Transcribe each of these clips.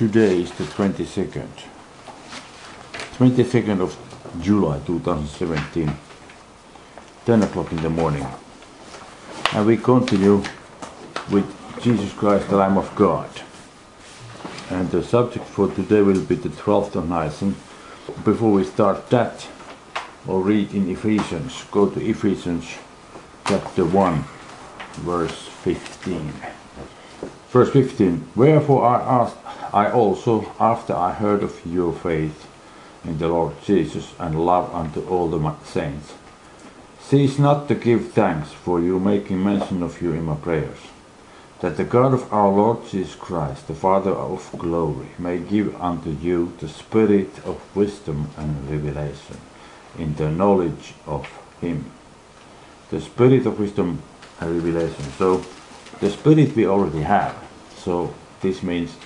Today is the 22nd. 22nd of July 2017, 10 o'clock in the morning. And we continue with Jesus Christ, the Lamb of God. And the subject for today will be the 12th of Nisan. Before we start that, we'll read in Ephesians. Go to Ephesians chapter 1, verse 15. Verse 15 Wherefore I asked, I also, after I heard of your faith in the Lord Jesus and love unto all the saints, cease not to give thanks for you, making mention of you in my prayers, that the God of our Lord Jesus Christ, the Father of glory, may give unto you the spirit of wisdom and revelation in the knowledge of Him. The spirit of wisdom and revelation. So, the spirit we already have. So, this means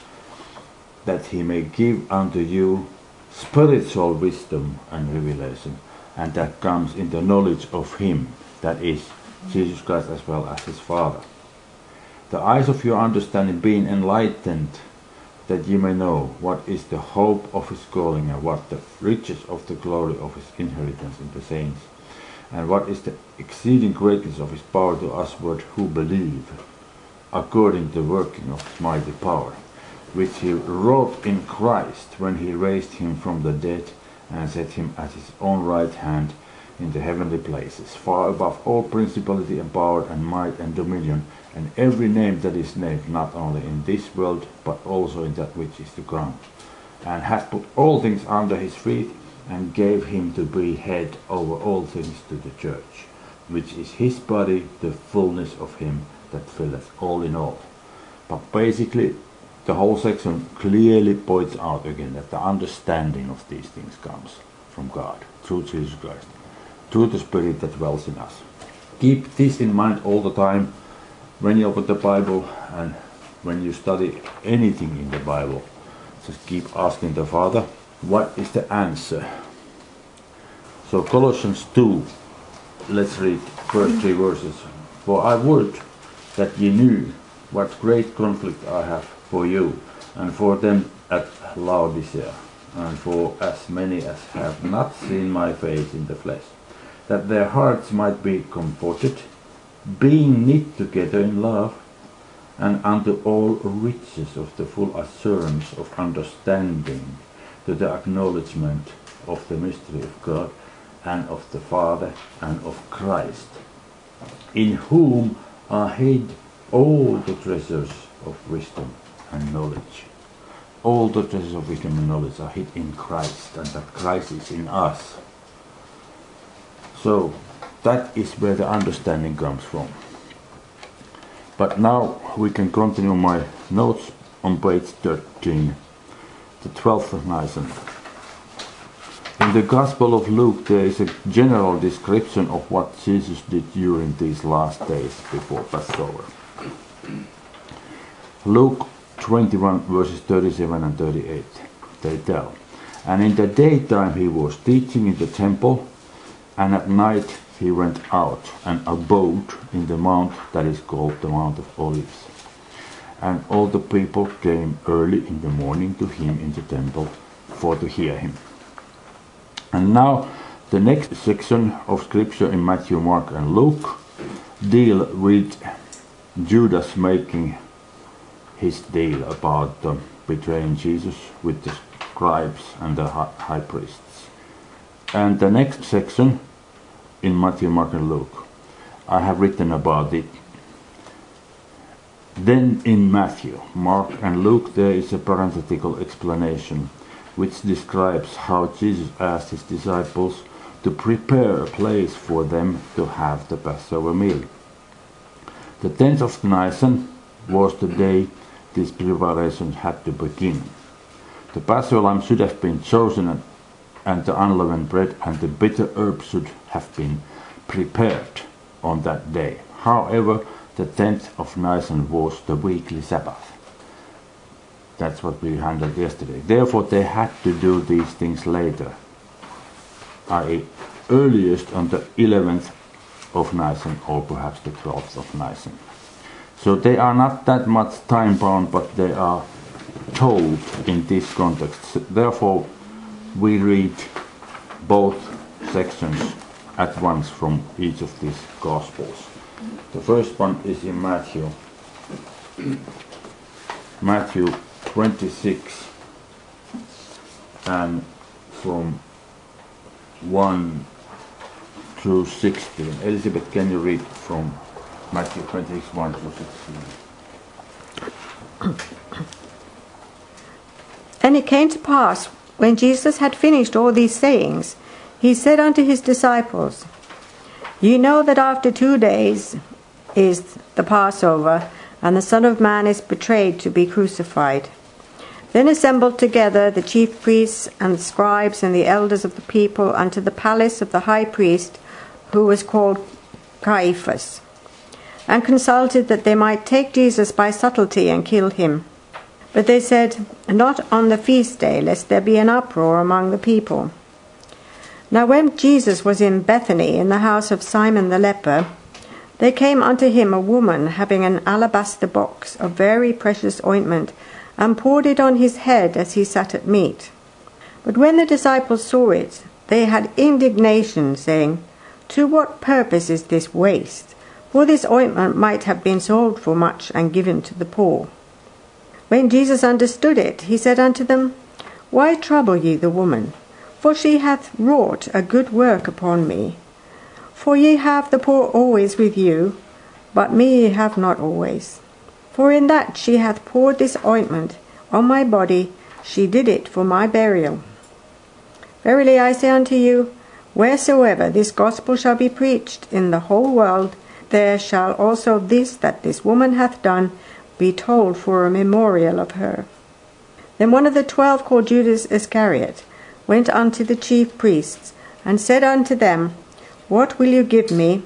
that he may give unto you spiritual wisdom and revelation, and that comes in the knowledge of him, that is, Jesus Christ as well as his Father. The eyes of your understanding being enlightened, that ye may know what is the hope of his calling, and what the riches of the glory of his inheritance in the saints, and what is the exceeding greatness of his power to us who believe, according to the working of his mighty power which he wrought in Christ when he raised him from the dead and set him at his own right hand in the heavenly places, far above all principality and power and might and dominion, and every name that is named, not only in this world, but also in that which is to come, and hath put all things under his feet, and gave him to be head over all things to the church, which is his body, the fullness of him that filleth all in all. But basically, the whole section clearly points out again that the understanding of these things comes from God through Jesus Christ, through the Spirit that dwells in us. Keep this in mind all the time when you open the Bible and when you study anything in the Bible. Just keep asking the Father, what is the answer? So Colossians 2, let's read first three verses. For I would that ye knew what great conflict I have for you and for them at Laodicea, and for as many as have not seen my face in the flesh, that their hearts might be comforted, being knit together in love, and unto all riches of the full assurance of understanding, to the acknowledgement of the mystery of God, and of the Father, and of Christ, in whom are hid all the treasures of wisdom and knowledge. All the treasures of wisdom and knowledge are hid in Christ, and that Christ is in us. So that is where the understanding comes from. But now we can continue my notes on page 13, the 12th of Nisan. In the Gospel of Luke, there is a general description of what Jesus did during these last days before Passover. Luke 21 verses 37 and 38. They tell. And in the daytime he was teaching in the temple, and at night he went out and abode in the mount that is called the Mount of Olives. And all the people came early in the morning to him in the temple for to hear him. And now the next section of scripture in Matthew, Mark, and Luke deal with Judas making his deal about uh, betraying Jesus with the scribes and the high priests. And the next section in Matthew, Mark, and Luke, I have written about it. Then in Matthew, Mark, and Luke, there is a parenthetical explanation which describes how Jesus asked his disciples to prepare a place for them to have the Passover meal. The 10th of Nisan was the day these preparations had to begin. The Passover lamb should have been chosen and, and the unleavened bread and the bitter herbs should have been prepared on that day. However, the 10th of Nisan was the weekly Sabbath. That's what we handled yesterday. Therefore, they had to do these things later, i.e., earliest on the 11th of Nisan or perhaps the 12th of Nisan. So they are not that much time bound, but they are told in this context. Therefore, we read both sections at once from each of these Gospels. The first one is in Matthew. Matthew 26 and from 1 through 16. Elizabeth, can you read from Matthew 26, 1 through 16? And it came to pass, when Jesus had finished all these sayings, he said unto his disciples, You know that after two days is the Passover, and the Son of Man is betrayed to be crucified. Then assembled together the chief priests and the scribes and the elders of the people unto the palace of the high priest, who was called Caiaphas, and consulted that they might take Jesus by subtlety and kill him. But they said, Not on the feast day, lest there be an uproar among the people. Now when Jesus was in Bethany in the house of Simon the leper, there came unto him a woman having an alabaster box of very precious ointment, and poured it on his head as he sat at meat. But when the disciples saw it, they had indignation, saying, To what purpose is this waste? For this ointment might have been sold for much and given to the poor. When Jesus understood it, he said unto them, Why trouble ye the woman? For she hath wrought a good work upon me. For ye have the poor always with you, but me ye have not always. For in that she hath poured this ointment on my body, she did it for my burial. Verily I say unto you, wheresoever this gospel shall be preached in the whole world, there shall also this that this woman hath done be told for a memorial of her. Then one of the twelve, called Judas Iscariot, went unto the chief priests, and said unto them, What will you give me?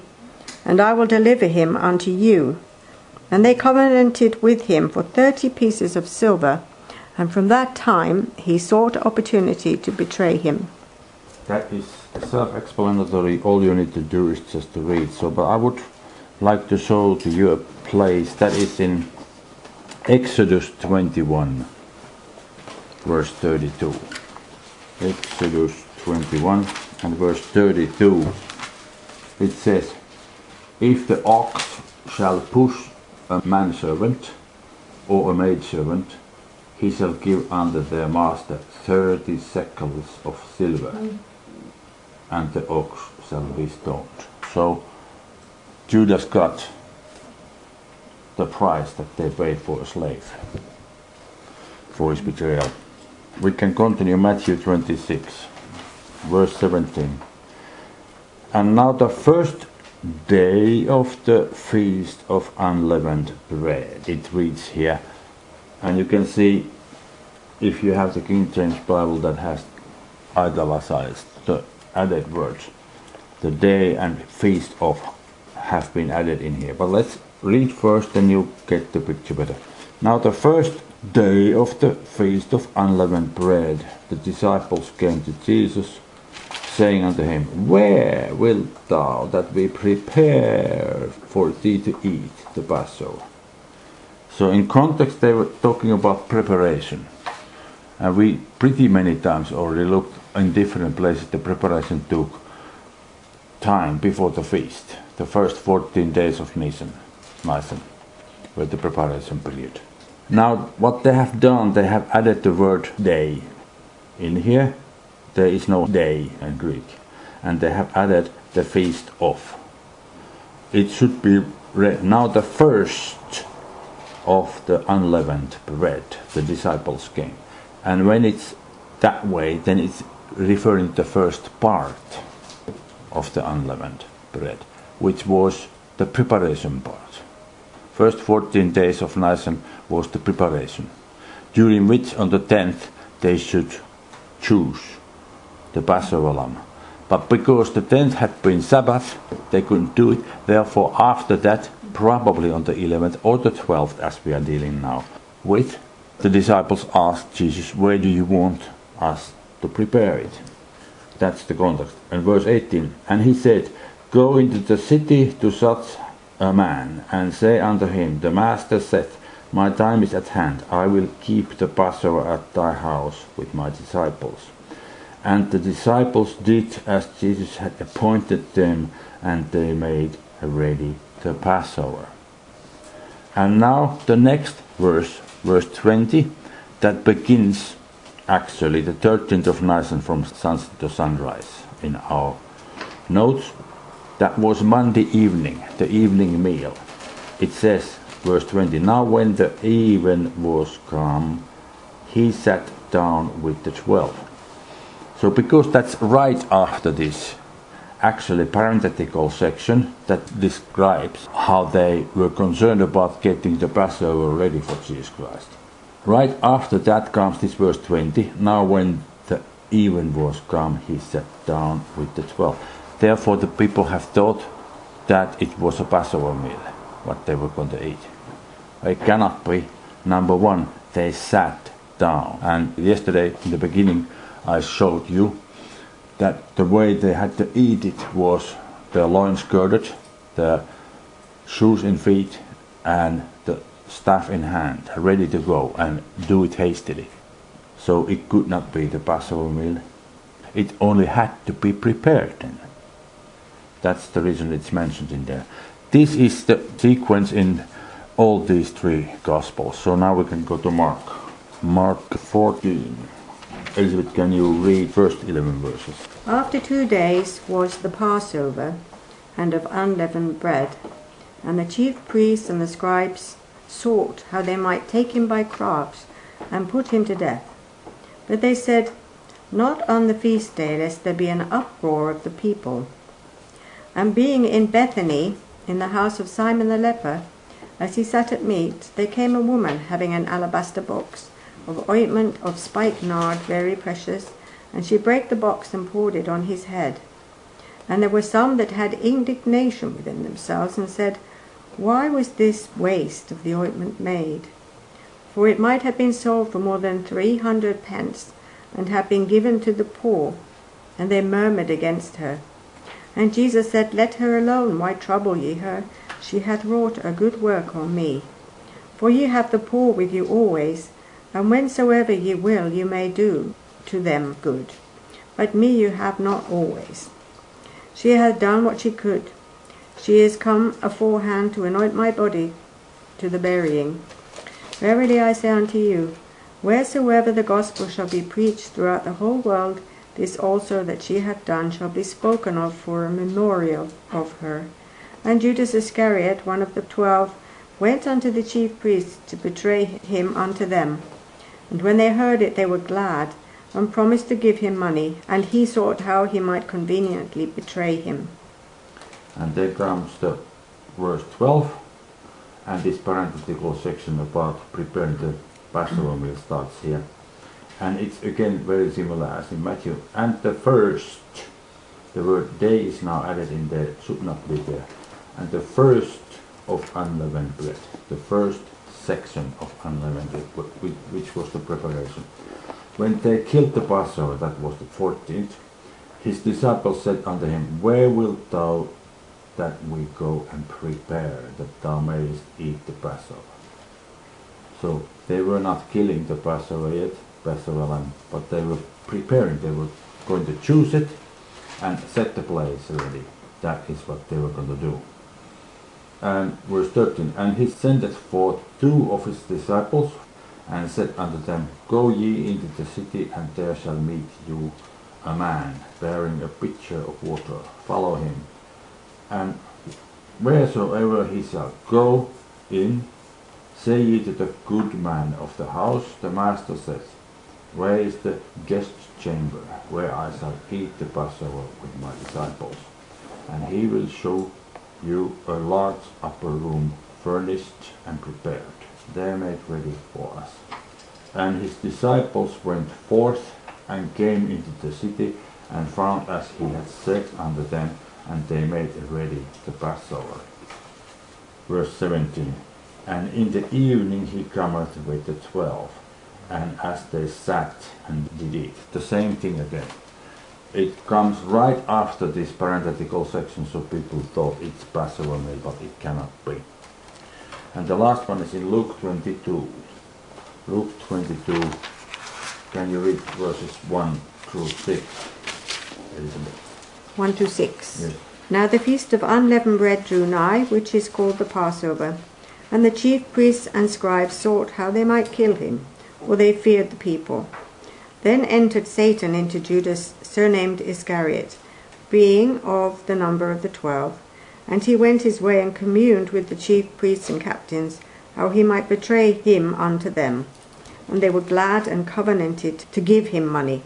And I will deliver him unto you. And they covenanted with him for thirty pieces of silver, and from that time he sought opportunity to betray him. That is self-explanatory. All you need to do is just to read. So, but I would like to show to you a place that is in Exodus 21, verse 32. Exodus 21 and verse 32. It says, If the ox shall push a manservant or a maidservant, he shall give unto their master thirty shekels of silver, and the ox shall be stoned. So Judas got the price that they paid for a slave for his betrayal. We can continue Matthew 26, verse 17. And now the first day of the feast of unleavened bread. It reads here, and you can see if you have the King James Bible that has italicized the added words, the day and feast of have been added in here. But let's read first, then you get the picture better. Now, the first day of the feast of unleavened bread, the disciples came to Jesus, saying unto him, Where wilt thou that we prepare for thee to eat the Passover? So, in context, they were talking about preparation. And we pretty many times already looked in different places, the preparation took time before the feast, the first 14 days of Nisan. Nisan, with the preparation period. Now, what they have done, they have added the word day. In here, there is no day in Greek, and they have added the feast of. It should be read now the first of the unleavened bread, the disciples came. And when it's that way, then it's referring to the first part of the unleavened bread, which was the preparation part. First 14 days of Nisan was the preparation, during which on the 10th they should choose the Passover lamb. But because the 10th had been Sabbath, they couldn't do it. Therefore, after that, probably on the 11th or the 12th, as we are dealing now with, the disciples asked Jesus, Where do you want us to prepare it? That's the context. And verse 18, and he said, Go into the city to such a man, and say unto him, The master saith, My time is at hand. I will keep the Passover at thy house with my disciples. And the disciples did as Jesus had appointed them, and they made ready the Passover. And now the next verse, verse 20, that begins actually the 13th of Nisan from sunset to sunrise in our notes. That was Monday evening, the evening meal. It says, verse 20, Now when the even was come, he sat down with the twelve. So because that's right after this actually parenthetical section that describes how they were concerned about getting the Passover ready for Jesus Christ. Right after that comes this verse 20. Now when the even was come, he sat down with the twelve. Therefore the people have thought that it was a Passover meal, what they were going to eat. It cannot be. Number one, they sat down. And yesterday in the beginning I showed you that the way they had to eat it was the loins girded, the shoes in feet, and the staff in hand, ready to go and do it hastily. So it could not be the Passover meal. It only had to be prepared then. That's the reason it's mentioned in there. This is the sequence in all these three Gospels. So now we can go to Mark. Mark 14. Elizabeth, can you read first 11 verses? After two days was the Passover, and of unleavened bread. And the chief priests and the scribes sought how they might take him by crafts and put him to death. But they said, Not on the feast day, lest there be an uproar of the people. And being in Bethany, in the house of Simon the leper, as he sat at meat, there came a woman having an alabaster box of ointment of spikenard, very precious, and she brake the box and poured it on his head. And there were some that had indignation within themselves, and said, Why was this waste of the ointment made? For it might have been sold for more than three hundred pence, and have been given to the poor. And they murmured against her. And Jesus said, Let her alone, why trouble ye her? She hath wrought a good work on me. For ye have the poor with you always, and whensoever ye will, you may do to them good. But me you have not always. She hath done what she could. She is come aforehand to anoint my body to the burying. Verily I say unto you, wheresoever the gospel shall be preached throughout the whole world, this also that she hath done shall be spoken of for a memorial of her. And Judas Iscariot, one of the twelve, went unto the chief priests to betray him unto them. And when they heard it, they were glad, and promised to give him money, and he sought how he might conveniently betray him. And then comes the verse 12, and this parenthetical section about preparing the Passover meal starts here. And it's again very similar as in Matthew. And the first, the word day is now added in there, should there. And the first of unleavened bread, the first section of unleavened bread, which was the preparation. When they killed the Passover, that was the 14th, his disciples said unto him, Where wilt thou that we go and prepare that thou mayest eat the Passover? So they were not killing the Passover yet, But they were preparing. They were going to choose it and set the place ready. That is what they were going to do. And verse 13, And he sendeth forth two of his disciples, and said unto them, Go ye into the city, and there shall meet you a man bearing a pitcher of water. Follow him. And wheresoever he shall go in, say ye to the good man of the house, the master says, Where is the guest chamber, where I shall eat the Passover with my disciples? And he will show you a large upper room furnished and prepared. They made ready for us. And his disciples went forth and came into the city and found as he had said unto them, and they made ready the Passover. Verse 17 And in the evening he cometh with the twelve, and as they sat and did it. the same thing again. It comes right after this parenthetical section, so people thought it's Passover meal, but it cannot be. And the last one is in Luke 22. Luke 22. Can you read verses 1 through 6? Elizabeth? 1 to 6. Yes. Now the feast of unleavened bread drew nigh, which is called the Passover. And the chief priests and scribes sought how they might kill him, for they feared the people. Then entered Satan into Judas, surnamed Iscariot, being of the number of the twelve. And he went his way and communed with the chief priests and captains, how he might betray him unto them. And they were glad and covenanted to give him money.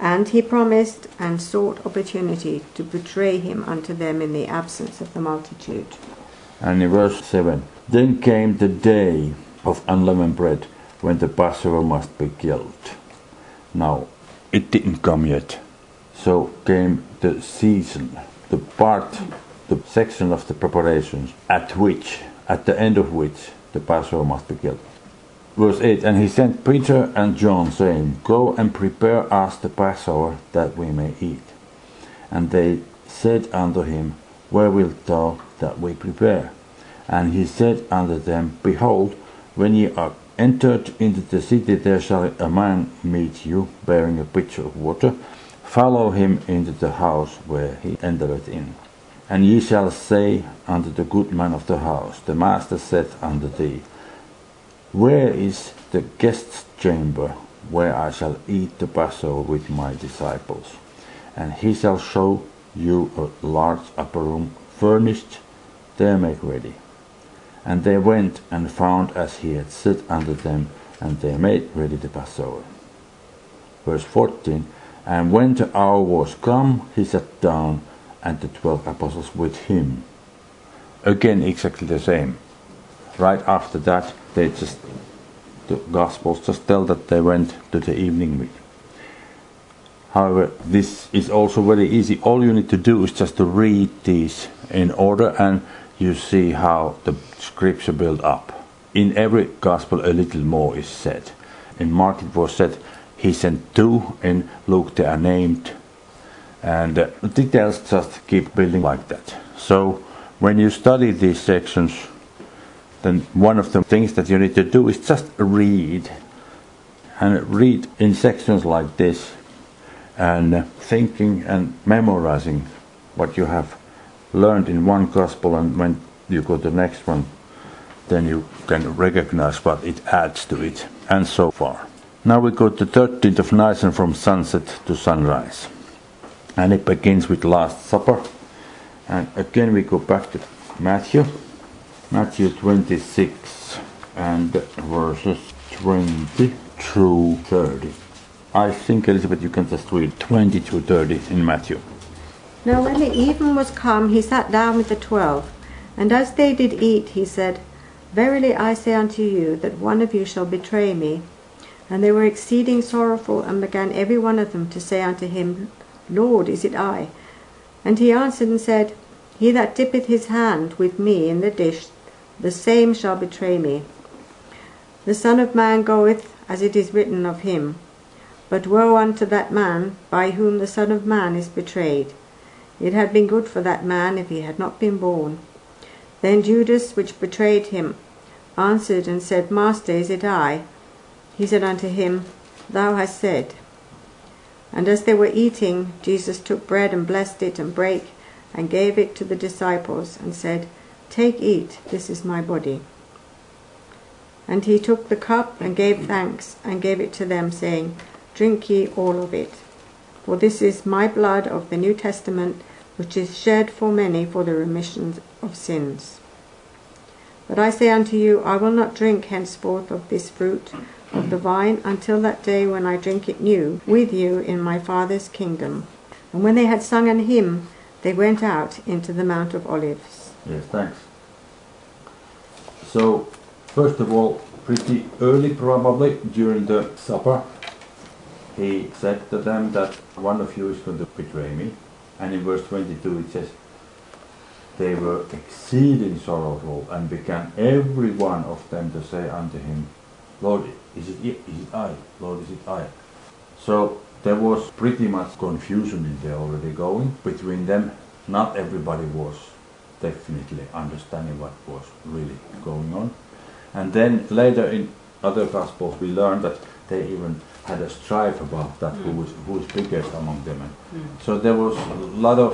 And he promised and sought opportunity to betray him unto them in the absence of the multitude. And in verse 7 Then came the day of unleavened bread when the Passover must be killed. Now, it didn't come yet. So came the season, the part, the section of the preparations at which, at the end of which, the Passover must be killed. Verse 8 And he sent Peter and John, saying, Go and prepare us the Passover that we may eat. And they said unto him, Where wilt thou that we prepare? And he said unto them, Behold, when ye are entered into the city, there shall a man meet you, bearing a pitcher of water. Follow him into the house where he entereth in. And ye shall say unto the good man of the house, The master saith unto thee, Where is the guest's chamber, where I shall eat the Passover with my disciples? And he shall show you a large upper room furnished, there make ready. And they went and found as he had said unto them, and they made ready the Passover. Verse 14 And when the hour was come, he sat down, and the twelve apostles with him. Again, exactly the same. Right after that, they just the Gospels just tell that they went to the evening meal. However, this is also very easy. All you need to do is just to read these in order, and you see how the scripture build up. In every gospel, a little more is said. In Mark, it was said he sent two. In Luke, they are named, and uh, details just keep building like that. So, when you study these sections, then one of the things that you need to do is just read, and read in sections like this, and uh, thinking and memorizing what you have learned in one gospel, and when you go to the next one, then you can recognize what it adds to it, and so far. Now we go to 13th of Nisan from sunset to sunrise, and it begins with Last Supper, and again we go back to Matthew, Matthew 26 and verses 20 through 30. I think, Elizabeth, you can just read 20 to 30 in Matthew. Now when the even was come, he sat down with the twelve. And as they did eat, he said, Verily I say unto you, that one of you shall betray me. And they were exceeding sorrowful, and began every one of them to say unto him, Lord, is it I? And he answered and said, He that dippeth his hand with me in the dish, the same shall betray me. The Son of Man goeth, as it is written of him. But woe unto that man by whom the Son of Man is betrayed. It had been good for that man if he had not been born. Then Judas, which betrayed him, answered and said, Master, is it I? He said unto him, Thou hast said. And as they were eating, Jesus took bread and blessed it and brake and gave it to the disciples and said, Take, eat, this is my body. And he took the cup and gave thanks and gave it to them, saying, Drink ye all of it. For this is my blood of the New Testament, which is shed for many for the remission of sins. But I say unto you, I will not drink henceforth of this fruit of the vine until that day when I drink it new with you in my Father's kingdom. And when they had sung an hymn, they went out into the Mount of Olives. Yes, thanks. So, first of all, pretty early, probably during the supper, he said to them that one of you is going to betray me. And in verse 22 it says, They were exceeding sorrowful and began every one of them to say unto him, Lord, is it, is it I? Lord, is it I? So there was pretty much confusion in there already going between them. Not everybody was definitely understanding what was really going on. And then later in other Gospels, we learn that they even had a strife about that who mm. was who is biggest among them. And mm. So there was a lot of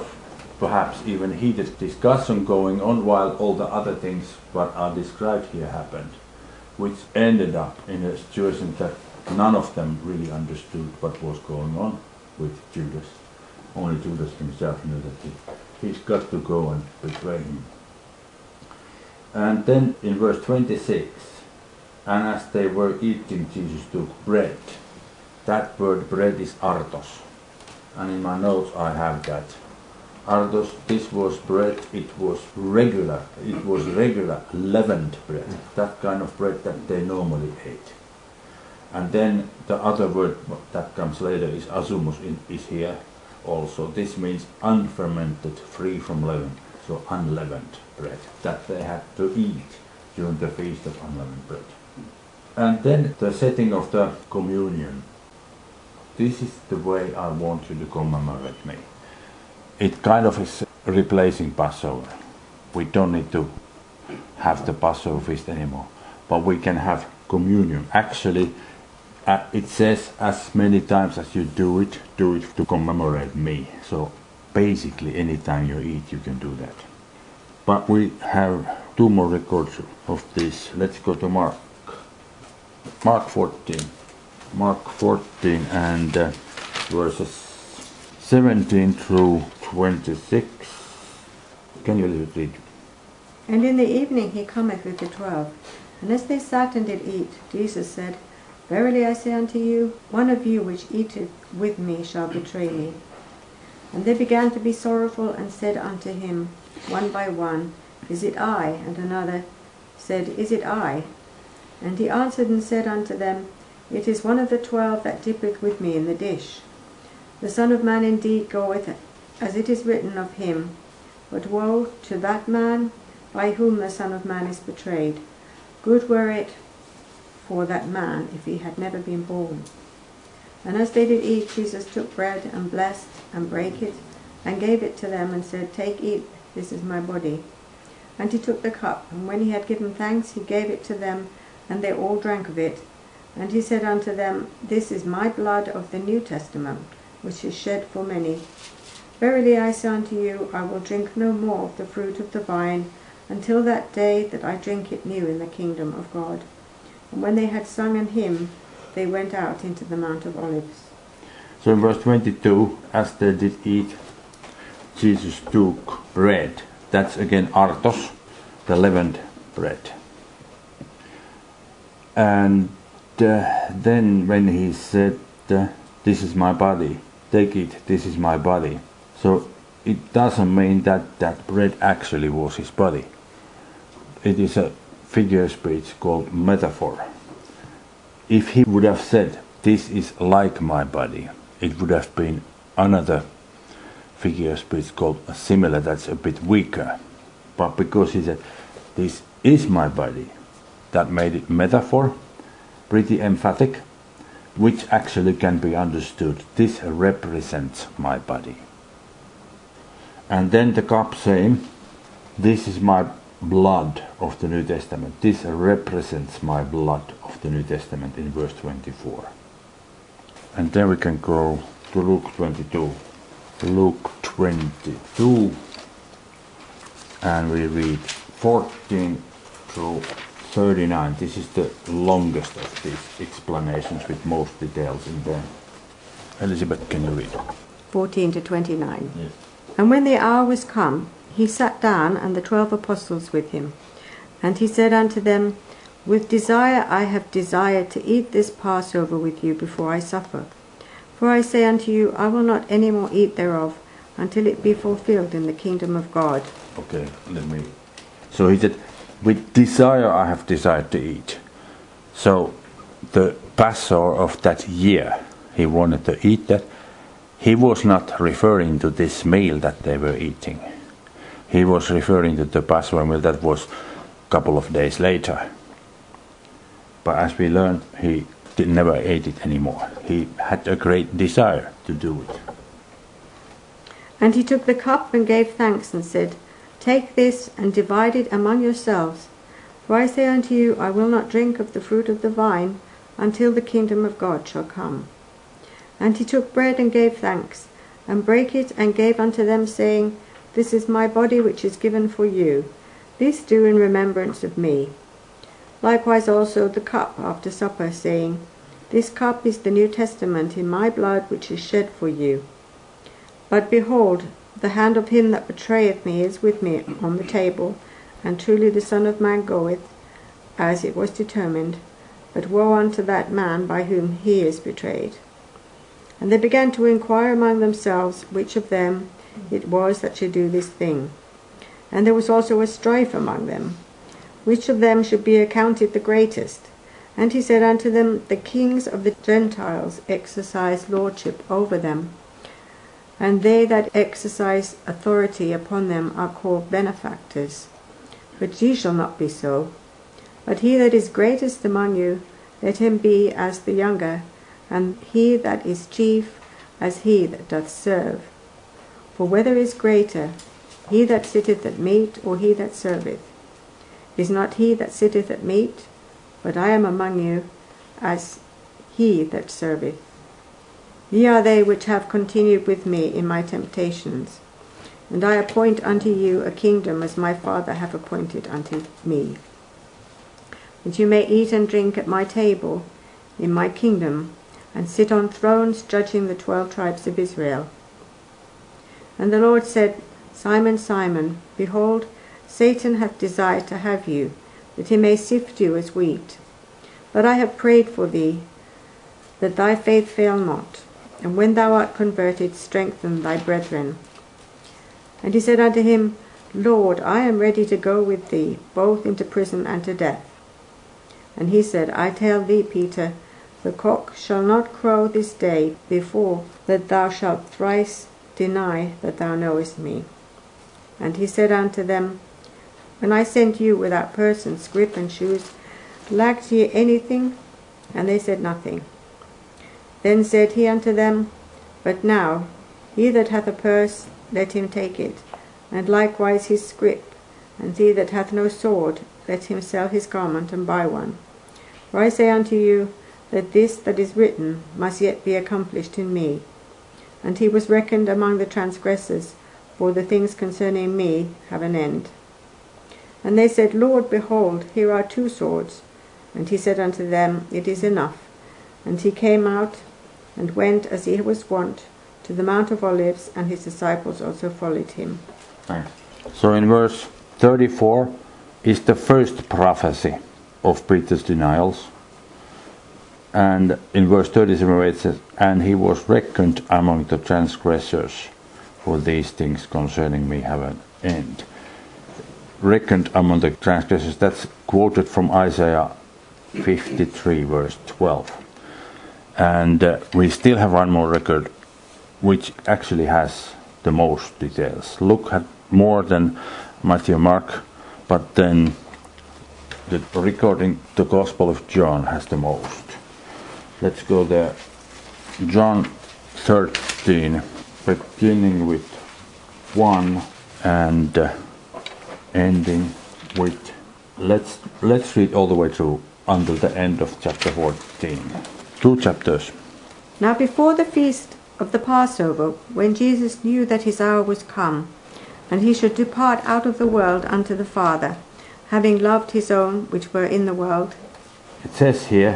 perhaps even heated discussion going on while all the other things what are described here happened, which ended up in a situation that none of them really understood what was going on with Judas. Only Judas himself knew that he, he's got to go and betray him. And then in verse 26, and as they were eating, Jesus took bread. That word bread is artos. And in my notes I have that. Artos, this was bread, it was regular, it was regular leavened bread, that kind of bread that they normally ate. And then the other word that comes later is azumus, in, is here also. This means unfermented, free from leaven, so unleavened bread that they had to eat during the feast of unleavened bread. And then the setting of the communion. This is the way I want you to commemorate me. It kind of is replacing Passover. We don't need to have the Passover feast anymore, but we can have communion. Actually, uh, it says as many times as you do it, do it to commemorate me. So basically, anytime you eat, you can do that. But we have two more records of this. Let's go to Mark. Mark 14. Mark 14 and uh, verses 17 through 26. Can you read? And in the evening he cometh with the twelve. And as they sat and did eat, Jesus said, Verily I say unto you, one of you which eateth with me shall betray me. And they began to be sorrowful, and said unto him, one by one, Is it I? And another said, Is it I? And he answered and said unto them, It is one of the twelve that dippeth with me in the dish. The Son of Man indeed goeth as it is written of him, but woe to that man by whom the Son of Man is betrayed. Good were it for that man if he had never been born. And as they did eat, Jesus took bread and blessed and brake it and gave it to them and said, Take, eat, this is my body. And he took the cup, and when he had given thanks, he gave it to them, and they all drank of it. And he said unto them, This is my blood of the New Testament, which is shed for many. Verily I say unto you, I will drink no more of the fruit of the vine until that day that I drink it new in the kingdom of God. And when they had sung an hymn, they went out into the Mount of Olives. So in verse 22, as they did eat, Jesus took bread. That's again artos, the leavened bread. And uh, then when he said, uh, This is my body, take it, this is my body. So it doesn't mean that that bread actually was his body. It is a figure speech called metaphor. If he would have said, This is like my body, it would have been another figure speech called simile, that's a bit weaker. But because he said, This is my body, that made it metaphor, pretty emphatic, which actually can be understood. This represents my body. And then the cup saying, This is my blood of the New Testament. This represents my blood of the New Testament in verse 24. And then we can go to Luke 22. Luke 22. And we read 14 through 39. This is the longest of these explanations with most details in there. Elizabeth, can you read? 14 to 29. Yes. And when the hour was come, he sat down, and the twelve apostles with him. And he said unto them, With desire I have desired to eat this Passover with you before I suffer. For I say unto you, I will not any more eat thereof until it be fulfilled in the kingdom of God. Okay, let me. So he said, with desire I have desired to eat. So the Passover of that year, he wanted to eat that. He was not referring to this meal that they were eating. He was referring to the Passover meal that was a couple of days later. But as we learned, he did, never ate it anymore. He had a great desire to do it. And he took the cup and gave thanks and said, Take this and divide it among yourselves. For I say unto you, I will not drink of the fruit of the vine until the kingdom of God shall come. And he took bread and gave thanks, and brake it and gave unto them, saying, This is my body which is given for you. This do in remembrance of me. Likewise also the cup after supper, saying, This cup is the New Testament in my blood which is shed for you. But behold, the hand of him that betrayeth me is with me on the table, and truly the Son of Man goeth, as it was determined, but woe unto that man by whom he is betrayed. And they began to inquire among themselves which of them it was that should do this thing. And there was also a strife among them, which of them should be accounted the greatest. And he said unto them, The kings of the Gentiles exercise lordship over them and they that exercise authority upon them are called benefactors. But ye shall not be so. But he that is greatest among you, let him be as the younger, and he that is chief as he that doth serve. For whether is greater, he that sitteth at meat, or he that serveth? Is not he that sitteth at meat? But I am among you as he that serveth. Ye are they which have continued with me in my temptations. And I appoint unto you a kingdom as my Father hath appointed unto me. That you may eat and drink at my table in my kingdom, and sit on thrones judging the twelve tribes of Israel. And the Lord said, Simon, Simon, behold, Satan hath desired to have you, that he may sift you as wheat. But I have prayed for thee, that thy faith fail not. And when thou art converted, strengthen thy brethren. And he said unto him, Lord, I am ready to go with thee, both into prison and to death. And he said, I tell thee, Peter, the cock shall not crow this day before that thou shalt thrice deny that thou knowest me. And he said unto them, When I sent you without person, scrip, and shoes, lacked ye anything? And they said nothing. Then said he unto them, But now, he that hath a purse, let him take it, and likewise his scrip, and he that hath no sword, let him sell his garment and buy one. For I say unto you, that this that is written must yet be accomplished in me. And he was reckoned among the transgressors, for the things concerning me have an end. And they said, Lord, behold, here are two swords. And he said unto them, It is enough. And he came out and went as he was wont to the Mount of Olives, and his disciples also followed him. So in verse 34 is the first prophecy of Peter's denials. And in verse 37 it says, And he was reckoned among the transgressors, for these things concerning me have an end. Reckoned among the transgressors, that's quoted from Isaiah 53, verse 12. And uh, we still have one more record which actually has the most details. Look at more than Matthew Mark, but then the recording the Gospel of John has the most. Let's go there. John 13, beginning with 1 and uh, ending with let's let's read all the way through until the end of chapter 14 two chapters. Now before the feast of the Passover, when Jesus knew that his hour was come, and he should depart out of the world unto the Father, having loved his own which were in the world. It says here,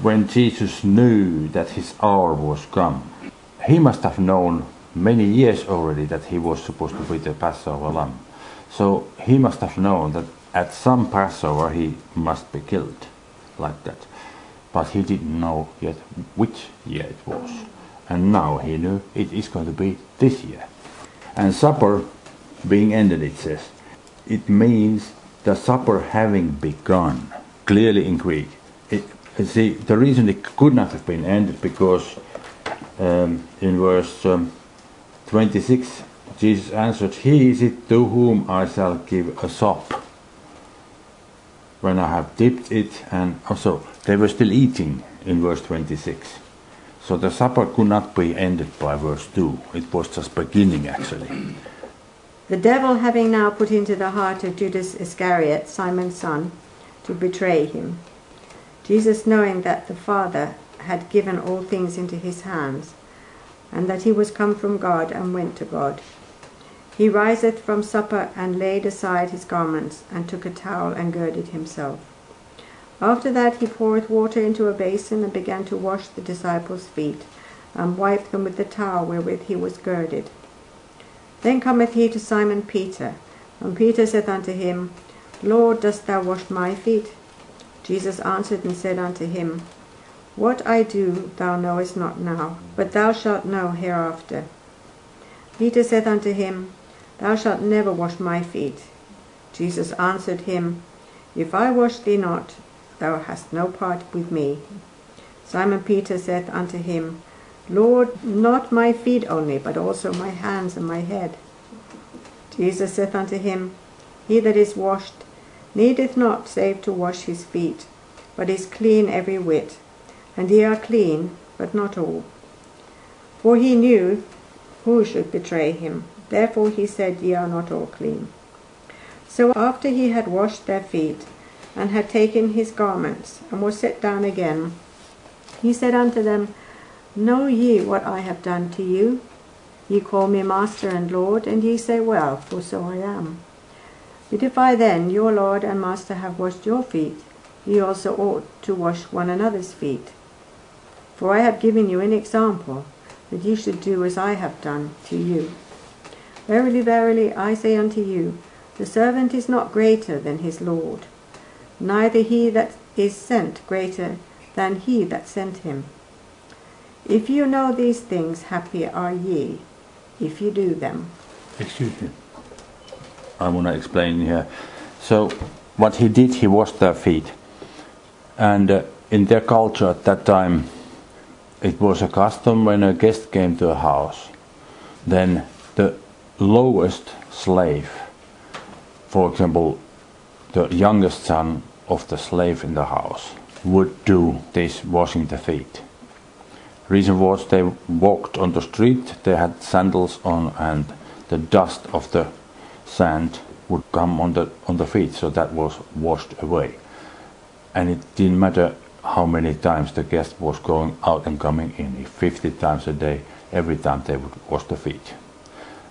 when Jesus knew that his hour was come, he must have known many years already that he was supposed to be the Passover lamb. So he must have known that at some Passover he must be killed like that but he didn't know yet which year it was. And now he knew it is going to be this year. And supper being ended, it says, it means the supper having begun, clearly in Greek. It, see, the reason it could not have been ended because um, in verse um, 26, Jesus answered, He is it to whom I shall give a sop when I have dipped it, and also they were still eating in verse 26. So the supper could not be ended by verse 2. It was just beginning actually. The devil having now put into the heart of Judas Iscariot, Simon's son, to betray him. Jesus, knowing that the Father had given all things into his hands, and that he was come from God and went to God, he riseth from supper and laid aside his garments, and took a towel and girded himself. After that he poured water into a basin and began to wash the disciples' feet, and wipe them with the towel wherewith he was girded. Then cometh he to Simon Peter, and Peter saith unto him, Lord, dost thou wash my feet? Jesus answered and said unto him, What I do thou knowest not now, but thou shalt know hereafter. Peter saith unto him, Thou shalt never wash my feet. Jesus answered him, If I wash thee not, thou hast no part with me. Simon Peter saith unto him, Lord, not my feet only, but also my hands and my head. Jesus saith unto him, He that is washed needeth not save to wash his feet, but is clean every whit. And ye are clean, but not all. For he knew who should betray him. Therefore he said, Ye are not all clean. So after he had washed their feet, and had taken his garments, and was set down again, he said unto them, Know ye what I have done to you? Ye call me Master and Lord, and ye say, Well, for so I am. But if I then, your Lord and Master, have washed your feet, ye also ought to wash one another's feet. For I have given you an example, that ye should do as I have done to you. Verily, verily, I say unto you, the servant is not greater than his Lord, neither he that is sent greater than he that sent him. If you know these things, happy are ye, if you do them. Excuse me. I want to explain here. So, what he did, he washed their feet. And uh, in their culture at that time, it was a custom when a guest came to a house, then the lowest slave, for example, the youngest son of the slave in the house, would do this washing the feet. Reason was they walked on the street, they had sandals on, and the dust of the sand would come on the on the feet, so that was washed away. And it didn't matter how many times the guest was going out and coming in. If 50 times a day, every time they would wash the feet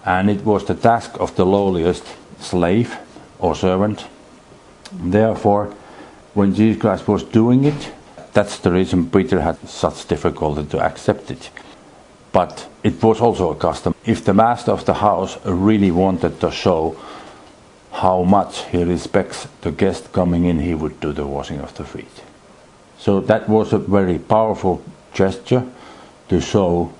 and it was the task of the lowliest slave or servant. Therefore, when Jesus Christ was doing it, that's the reason Peter had such difficulty to accept it. But it was also a custom. If the master of the house really wanted to show how much he respects the guest coming in, he would do the washing of the feet. So that was a very powerful gesture to show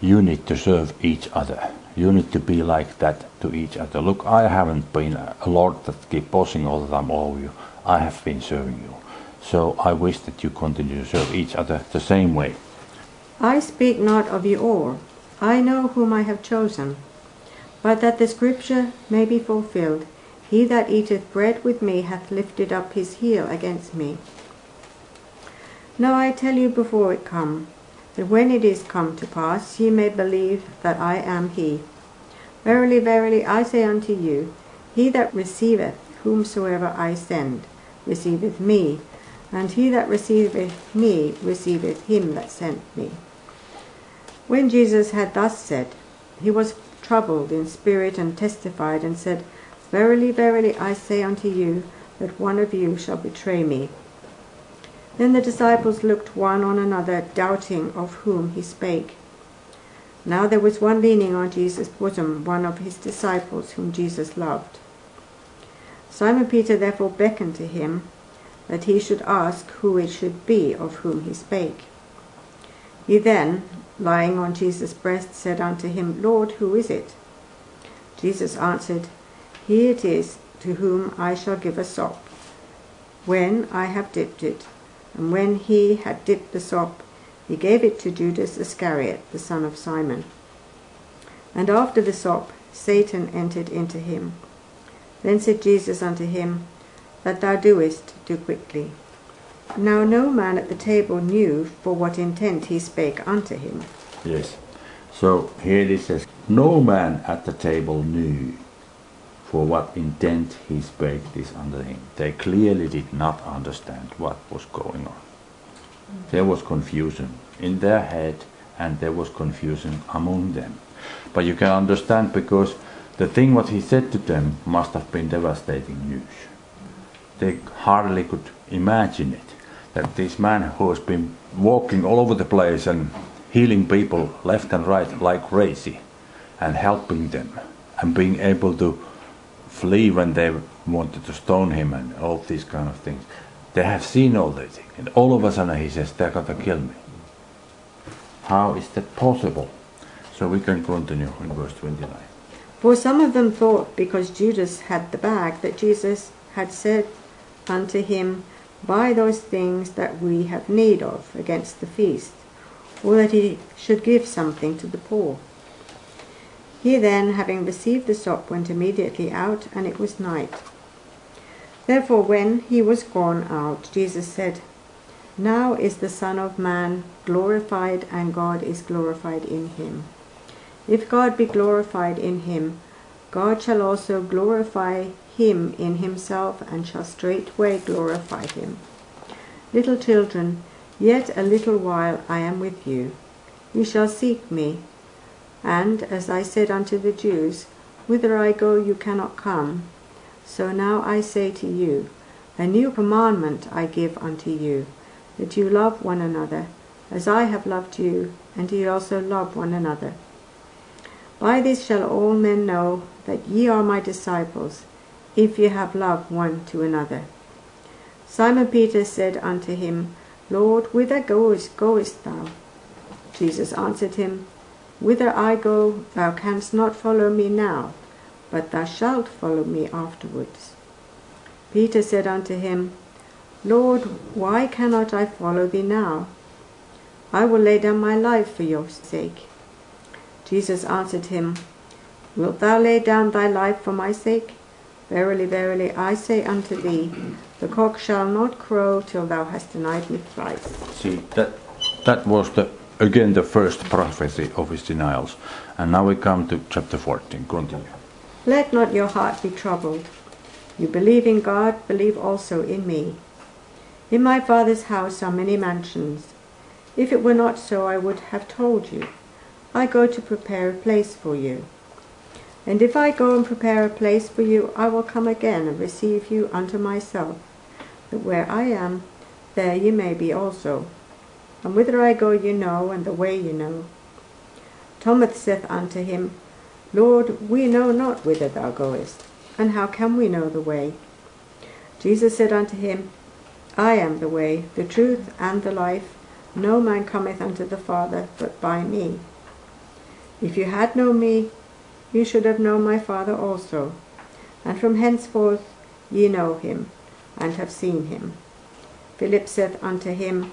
you need to serve each other you need to be like that to each other. Look, I haven't been a Lord that keep bossing all the time of you. I have been serving you. So I wish that you continue to serve each other the same way. I speak not of you all. I know whom I have chosen. But that the scripture may be fulfilled, he that eateth bread with me hath lifted up his heel against me. Now I tell you before it come, that when it is come to pass, ye may believe that I am he. Verily, verily, I say unto you, he that receiveth whomsoever I send receiveth me, and he that receiveth me receiveth him that sent me. When Jesus had thus said, he was troubled in spirit and testified and said, Verily, verily, I say unto you, that one of you shall betray me. Then the disciples looked one on another, doubting of whom he spake. Now there was one leaning on Jesus' bosom, one of his disciples whom Jesus loved. Simon Peter therefore beckoned to him that he should ask who it should be of whom he spake. He then, lying on Jesus' breast, said unto him, Lord, who is it? Jesus answered, He it is to whom I shall give a sop, when I have dipped it. And when he had dipped the sop, he gave it to Judas Iscariot, the son of Simon. And after the sop, Satan entered into him. Then said Jesus unto him, That thou doest, do quickly. Now no man at the table knew for what intent he spake unto him. Yes. So here it says, No man at the table knew. For what intent he spake this unto him. They clearly did not understand what was going on. There was confusion in their head and there was confusion among them. But you can understand because the thing what he said to them must have been devastating news. They hardly could imagine it. That this man who has been walking all over the place and healing people left and right like crazy and helping them and being able to flee when they wanted to stone him and all these kind of things. They have seen all these things. And all of a sudden he says, they're going to kill me. How is that possible? So we can continue in verse 29. For some of them thought, because Judas had the bag, that Jesus had said unto him, Buy those things that we have need of against the feast, or that he should give something to the poor. He then, having received the sop, went immediately out, and it was night. Therefore, when he was gone out, Jesus said, Now is the Son of Man glorified, and God is glorified in him. If God be glorified in him, God shall also glorify him in himself, and shall straightway glorify him. Little children, yet a little while I am with you. You shall seek me. And as I said unto the Jews, Whither I go you cannot come, so now I say to you, A new commandment I give unto you, that you love one another, as I have loved you, and ye also love one another. By this shall all men know that ye are my disciples, if ye have love one to another. Simon Peter said unto him, Lord, whither goest, goest thou? Jesus answered him, Whither I go, thou canst not follow me now, but thou shalt follow me afterwards. Peter said unto him, Lord, why cannot I follow thee now? I will lay down my life for your sake. Jesus answered him, Wilt thou lay down thy life for my sake? Verily, verily, I say unto thee, the cock shall not crow till thou hast denied me thrice. See, that, that was the, again the first prophecy of his denials. And now we come to chapter 14. Continue. Let not your heart be troubled. You believe in God, believe also in me. In my Father's house are many mansions. If it were not so, I would have told you. I go to prepare a place for you. And if I go and prepare a place for you, I will come again and receive you unto myself, that where I am, there ye may be also. And whither I go you know, and the way you know. Thomas saith unto him, Lord, we know not whither thou goest, and how can we know the way? Jesus said unto him, I am the way, the truth, and the life. No man cometh unto the Father but by me. If you had known me, you should have known my Father also. And from henceforth ye know him, and have seen him. Philip saith unto him,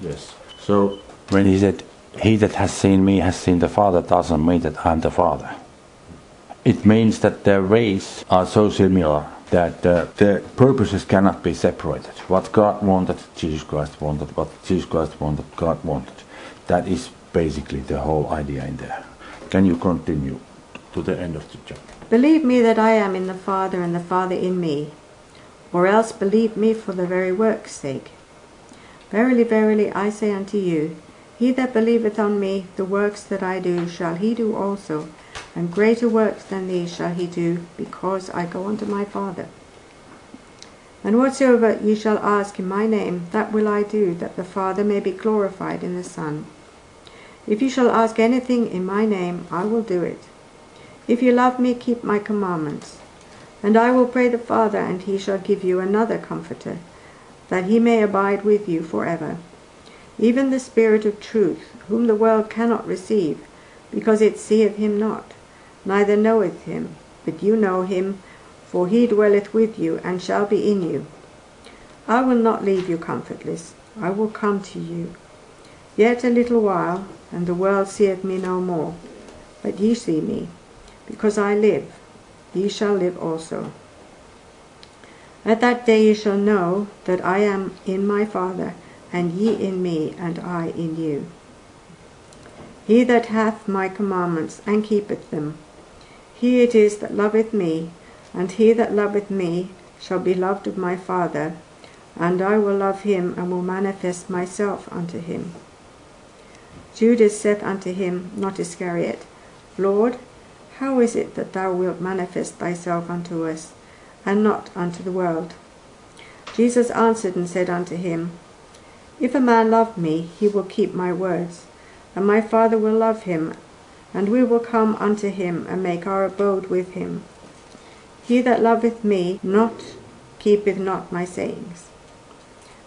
Yes. So when he said, He that has seen me has seen the Father, doesn't mean that I'm the Father. It means that their ways are so similar that uh, the purposes cannot be separated. What God wanted, Jesus Christ wanted. What Jesus Christ wanted, God wanted. That is basically the whole idea in there. Can you continue to the end of the chapter? Believe me that I am in the Father, and the Father in me, or else believe me for the very work's sake. Verily, verily, I say unto you, he that believeth on me, the works that I do shall he do also, and greater works than these shall he do, because I go unto my Father. And whatsoever ye shall ask in my name, that will I do, that the Father may be glorified in the Son. If you shall ask anything in my name, I will do it. If you love me, keep my commandments. And I will pray the Father, and he shall give you another Comforter, that he may abide with you forever. Even the Spirit of truth, whom the world cannot receive, because it seeth him not, neither knoweth him, but you know him, for he dwelleth with you and shall be in you. I will not leave you comfortless, I will come to you. Yet a little while, and the world seeth me no more. But ye see me, because I live, ye shall live also. At that day ye shall know that I am in my Father, and ye in me, and I in you. He that hath my commandments and keepeth them, he it is that loveth me, and he that loveth me shall be loved of my Father, and I will love him and will manifest myself unto him. Judas saith unto him, not Iscariot, Lord, how is it that thou wilt manifest thyself unto us, and not unto the world? Jesus answered and said unto him, If a man love me, he will keep my words, and my Father will love him, and we will come unto him and make our abode with him. He that loveth me not keepeth not my sayings.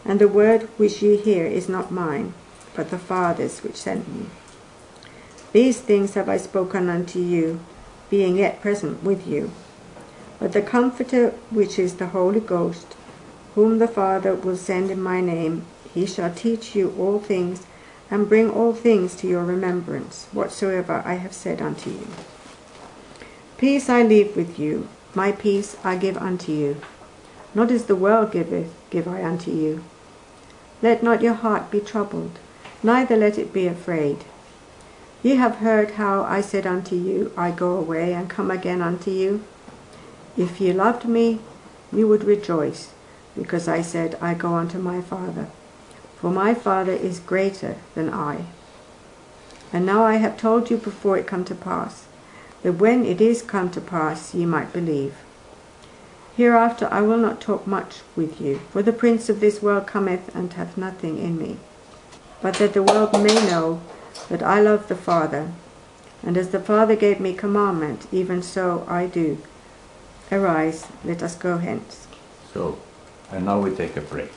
And the word which ye hear is not mine, but the Father's which sent me. These things have I spoken unto you, being yet present with you. But the Comforter, which is the Holy Ghost, whom the Father will send in my name, he shall teach you all things, and bring all things to your remembrance, whatsoever I have said unto you. Peace I leave with you, my peace I give unto you. Not as the world giveth, give I unto you. Let not your heart be troubled, neither let it be afraid. Ye have heard how I said unto you, I go away and come again unto you. If ye loved me, ye would rejoice, because I said, I go unto my Father. For my Father is greater than I. And now I have told you before it come to pass, that when it is come to pass ye might believe. Hereafter I will not talk much with you, for the prince of this world cometh and hath nothing in me. But that the world may know that I love the Father, and as the Father gave me commandment, even so I do. Arise, let us go hence. So, and now we take a break.